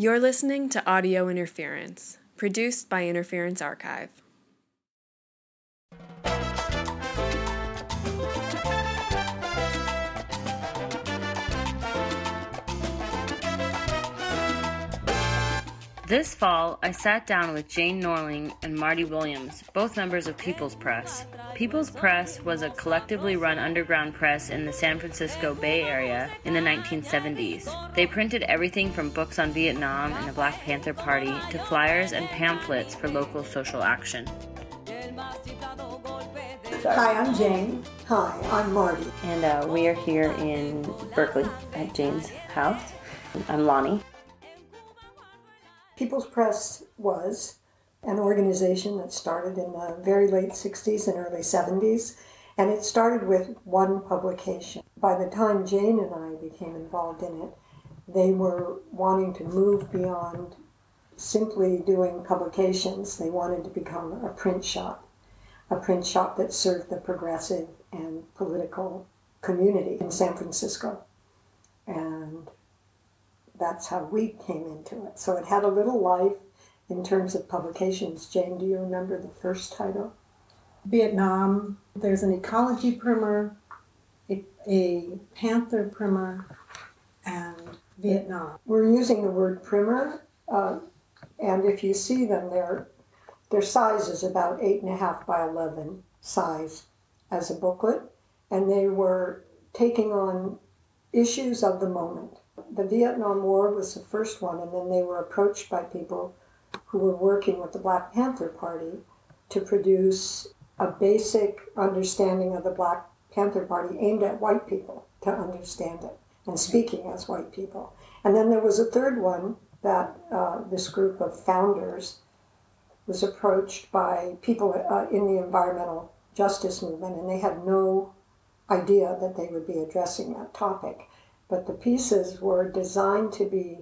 You're listening to Audio Interference, produced by Interference Archive. This fall, I sat down with Jane Norling and Marty Williams, both members of People's Press. People's Press was a collectively run underground press in the San Francisco Bay Area in the 1970s. They printed everything from books on Vietnam and the Black Panther Party to flyers and pamphlets for local social action. Hi, I'm Jane. Hi, I'm Marty. And uh, we are here in Berkeley at Jane's house. I'm Lonnie. People's Press was an organization that started in the very late 60s and early 70s, and it started with one publication. By the time Jane and I became involved in it, they were wanting to move beyond simply doing publications. They wanted to become a print shop, a print shop that served the progressive and political community in San Francisco. And that's how we came into it. So it had a little life in terms of publications. Jane, do you remember the first title? Vietnam. There's an ecology primer, a, a panther primer, and Vietnam. We're using the word primer, uh, and if you see them, they're their their size is about eight and a half by eleven size as a booklet, and they were taking on issues of the moment the Vietnam War was the first one, and then they were approached by people who were working with the Black Panther Party to produce a basic understanding of the Black Panther Party aimed at white people to understand it and speaking as white people. And then there was a third one that uh, this group of founders was approached by people uh, in the environmental justice movement, and they had no idea that they would be addressing that topic but the pieces were designed to be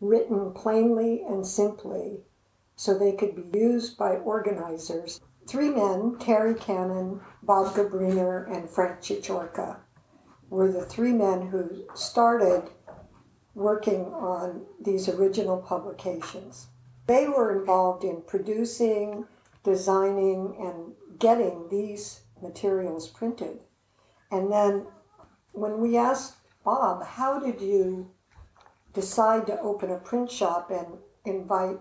written plainly and simply so they could be used by organizers. Three men, Terry Cannon, Bob Gabriner, and Frank Cieciorka, were the three men who started working on these original publications. They were involved in producing, designing, and getting these materials printed. And then when we asked Bob, how did you decide to open a print shop and invite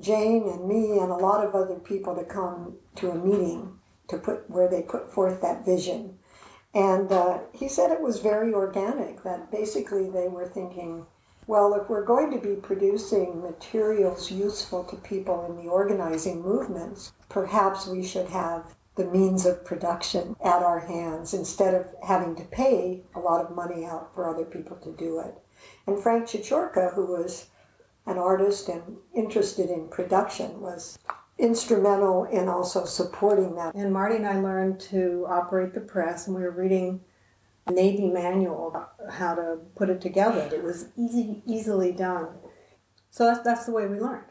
Jane and me and a lot of other people to come to a meeting to put where they put forth that vision? And uh, he said it was very organic. That basically they were thinking, well, if we're going to be producing materials useful to people in the organizing movements, perhaps we should have the means of production at our hands instead of having to pay a lot of money out for other people to do it. And Frank Cieciorka, who was an artist and interested in production, was instrumental in also supporting that. And Marty and I learned to operate the press, and we were reading Navy manual how to put it together. It was easy, easily done. So that's, that's the way we learned.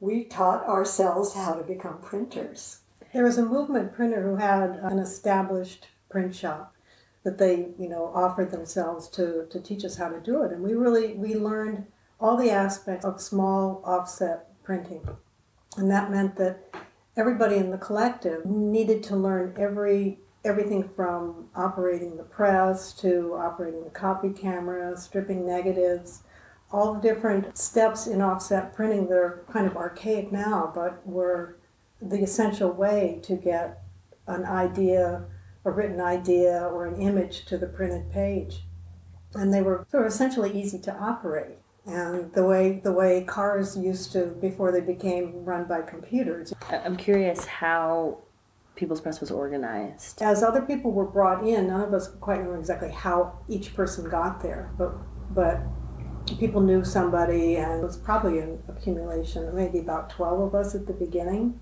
We taught ourselves how to become printers. There was a movement printer who had an established print shop that they, you know, offered themselves to, to teach us how to do it. And we really, we learned all the aspects of small offset printing. And that meant that everybody in the collective needed to learn every everything from operating the press to operating the copy camera, stripping negatives, all the different steps in offset printing that are kind of archaic now, but were the essential way to get an idea, a written idea, or an image to the printed page. And they were sort of essentially easy to operate. And the way the way cars used to before they became run by computers. I'm curious how People's Press was organized. As other people were brought in, none of us quite knew exactly how each person got there, but but people knew somebody, and it was probably an accumulation, maybe about twelve of us at the beginning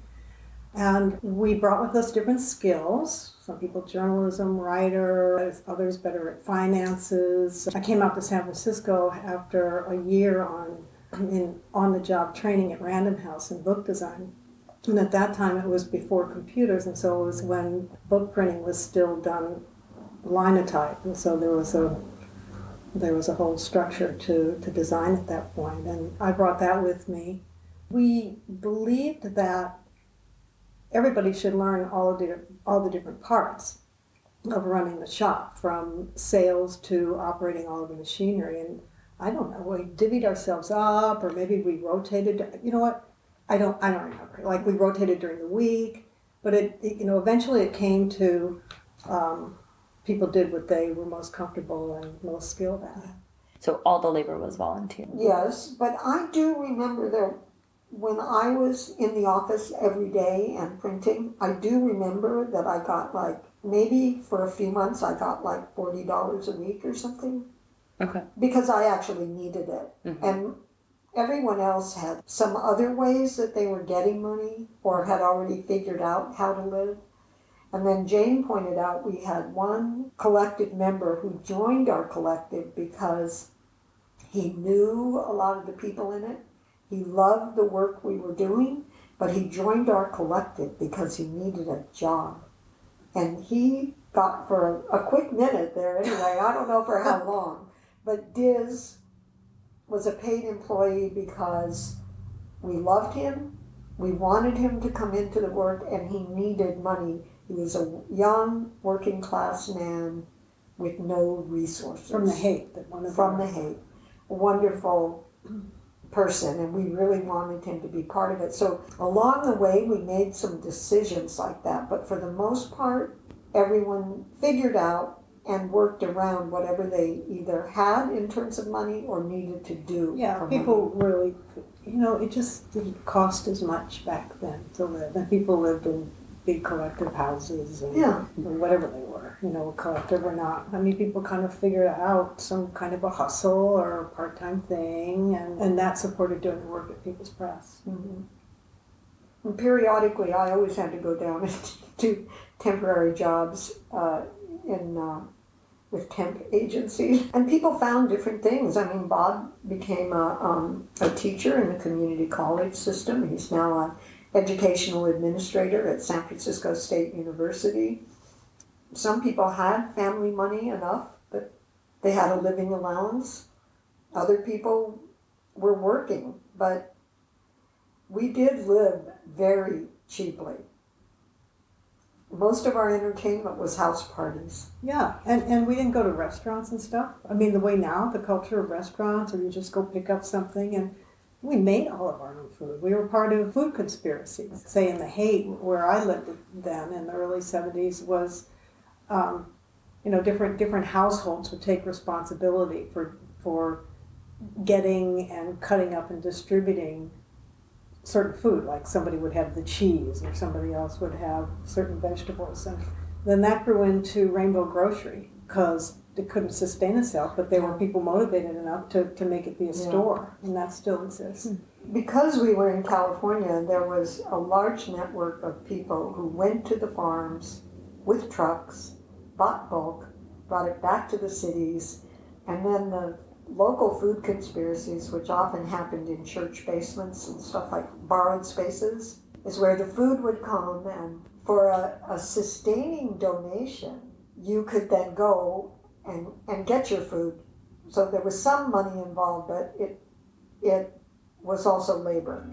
and we brought with us different skills. Some people journalism, writer, others better at finances. I came out to San Francisco after a year on in on the job training at Random House in book design. And at that time it was before computers and so it was when book printing was still done linotype and so there was a there was a whole structure to, to design at that point, and I brought that with me. We believed that everybody should learn all the all the different parts of running the shop, from sales to operating all of the machinery. And I don't know, we divvied ourselves up, or maybe we rotated. You know what? I don't I don't remember. Like we rotated during the week, but it, it you know eventually it came to um, people did what they were most comfortable and most skilled at. So all the labor was volunteer. Yes, but I do remember that when I was in the office every day and printing, I do remember that I got like maybe for a few months I got like forty dollars a week or something. Okay. Because I actually needed it. Mhm. And everyone else had some other ways that they were getting money or had already figured out how to live. And then Jane pointed out we had one collective member who joined our collective because he knew a lot of the people in it. He loved the work we were doing, but he joined our collective because he needed a job. And he got for a, a quick minute there anyway, I don't know for how long, but Diz was a paid employee because we loved him, we wanted him to come into the work, and he needed money. He was a young working class man with no resources From the Haight that one of from the Haight. A wonderful person, and we really wanted him to be part of it. So along the way, we made some decisions like that, but for the most part, everyone figured out and worked around whatever they either had in terms of money or needed to do. Yeah, for money. people really, you know, it just didn't cost as much back then to live, and people lived in big collective houses and Yeah. or whatever they were, you know, a collective or not. I mean, people kind of figured out some kind of a hustle or a part-time thing, and, and that supported doing work at People's Press. Mhm. And periodically, I always had to go down and do temporary jobs uh, in uh, with temp agencies, and people found different things. I mean, Bob became a, um, a teacher in the community college system. He's now an educational administrator at San Francisco State University. Some people had family money enough that they had a living allowance. Other people were working, but we did live very cheaply. Most of our entertainment was house parties. Yeah, and, and we didn't go to restaurants and stuff. I mean, the way now, the culture of restaurants, or you just go pick up something, and we made all of our own food. We were part of food conspiracies. Say in the Haight, where I lived then in the early 70s, was, um, you know, different different households would take responsibility for for getting and cutting up and distributing certain food. Like somebody would have the cheese, or somebody else would have certain vegetables, and then that grew into Rainbow Grocery because it couldn't sustain itself, but there were people motivated enough to, to make it be a Yeah. store, and that still exists. Because we were in California, there was a large network of people who went to the farms with trucks, bought bulk, brought it back to the cities, and then the local food conspiracies, which often happened in church basements and stuff like borrowed spaces, is where the food would come and for a, a sustaining donation, you could then go and, and get your food. So there was some money involved, but it it was also labor.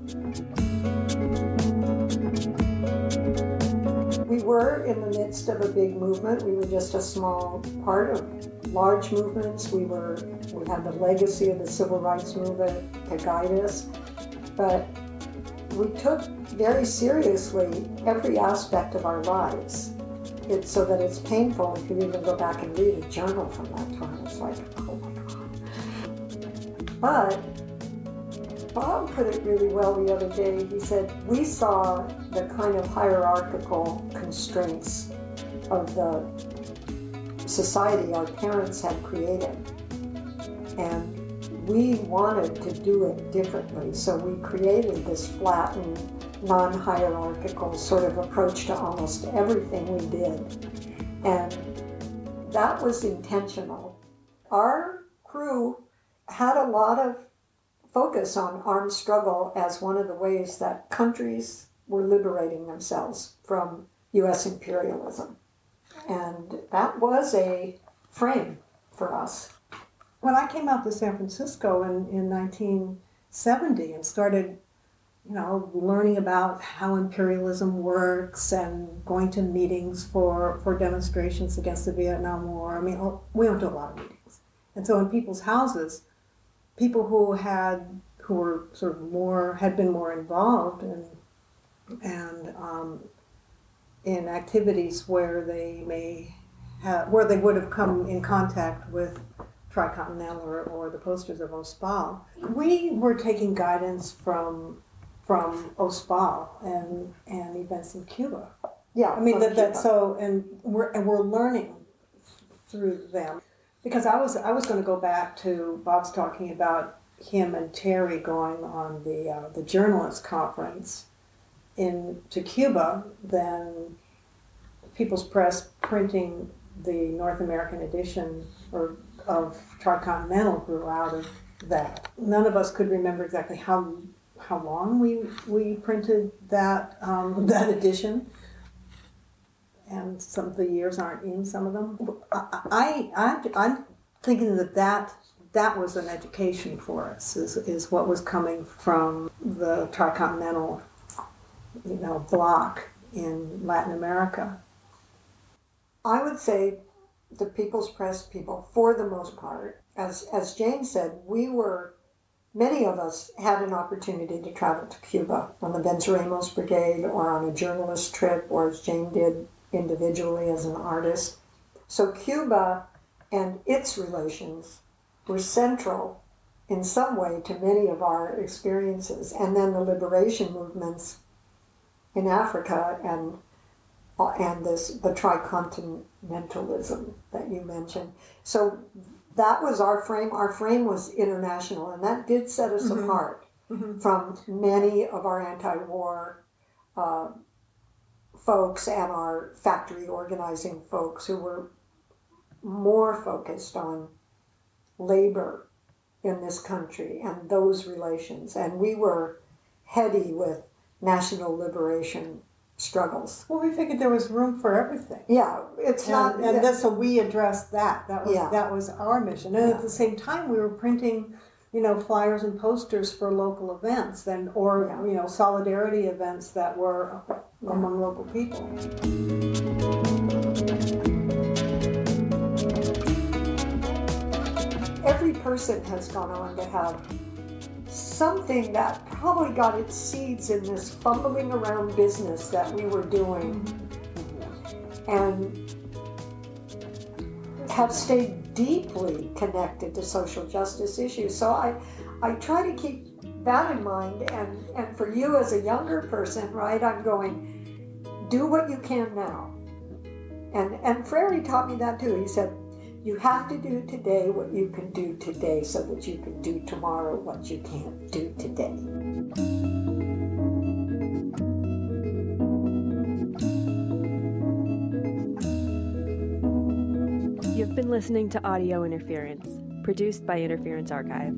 We were in the midst of a big movement. We were just a small part of large movements. We were we had the legacy of the civil rights movement to guide us, but we took very seriously every aspect of our lives. It's so that it's painful if you even go back and read a journal from that time. It's like, oh my god. But Bob put it really well the other day. He said, We saw the kind of hierarchical constraints of the society our parents had created. And we wanted to do it differently. So we created this flattened, non hierarchical sort of approach to almost everything we did. And that was intentional. Our crew had a lot of focus on armed struggle as one of the ways that countries were liberating themselves from U.S. imperialism. And that was a frame for us. when I came out to San Francisco in, in 1970 and started, you know, learning about how imperialism works and going to meetings for, for demonstrations against the Vietnam War, I mean, we went to a lot of meetings. And so in people's houses, people who had, who were sort of more, had been more involved and, and um, in activities where they may have, where they would have come in contact with Tricontinental or, or the posters of OSPAAAL. We were taking guidance from from OSPAAAL and, and events in Cuba. Yeah, I mean that, that so and we're and we're learning through them. Because I was I was going to go back to Bob's talking about him and Terry going on the uh, the journalist conference in to Cuba, then People's Press printing the North American edition or of Tricontinental grew out of that. None of us could remember exactly how how long we we printed that um, that edition, and some of the years aren't in some of them. I, I I'm thinking that that that was an education for us is is what was coming from the Tricontinental, you know, block in Latin America. I would say the People's Press people, for the most part, as as Jane said, we were many of us had an opportunity to travel to Cuba on the Venceremos Brigade or on a journalist trip, or as Jane did individually as an artist. So Cuba and its relations were central in some way to many of our experiences, and then the liberation movements in Africa and and this the tricontinentalism that you mentioned. So that was our frame. Our frame was international, and that did set us apart from many of our anti-war uh, folks and our factory organizing folks who were more focused on labor in this country and those relations, and we were heady with national liberation struggles. Well, we figured there was room for everything. Yeah, it's not. and, and that's so we addressed that. That was Yeah. that was our mission. And Yeah. at the same time, we were printing, you know, flyers and posters for local events, and or Yeah. you know, solidarity events that were among local people. every person has gone on to have something that probably got its seeds in this fumbling around business that we were doing mm-hmm. and have stayed deeply connected to social justice issues. So I, I try to keep that in mind and, and for you as a younger person, right, I'm going, do what you can now. And and Freire taught me that too. He said, you have to do today what you can do today so that you can do tomorrow what you can't do today. Been listening to Audio Interference, produced by Interference Archive.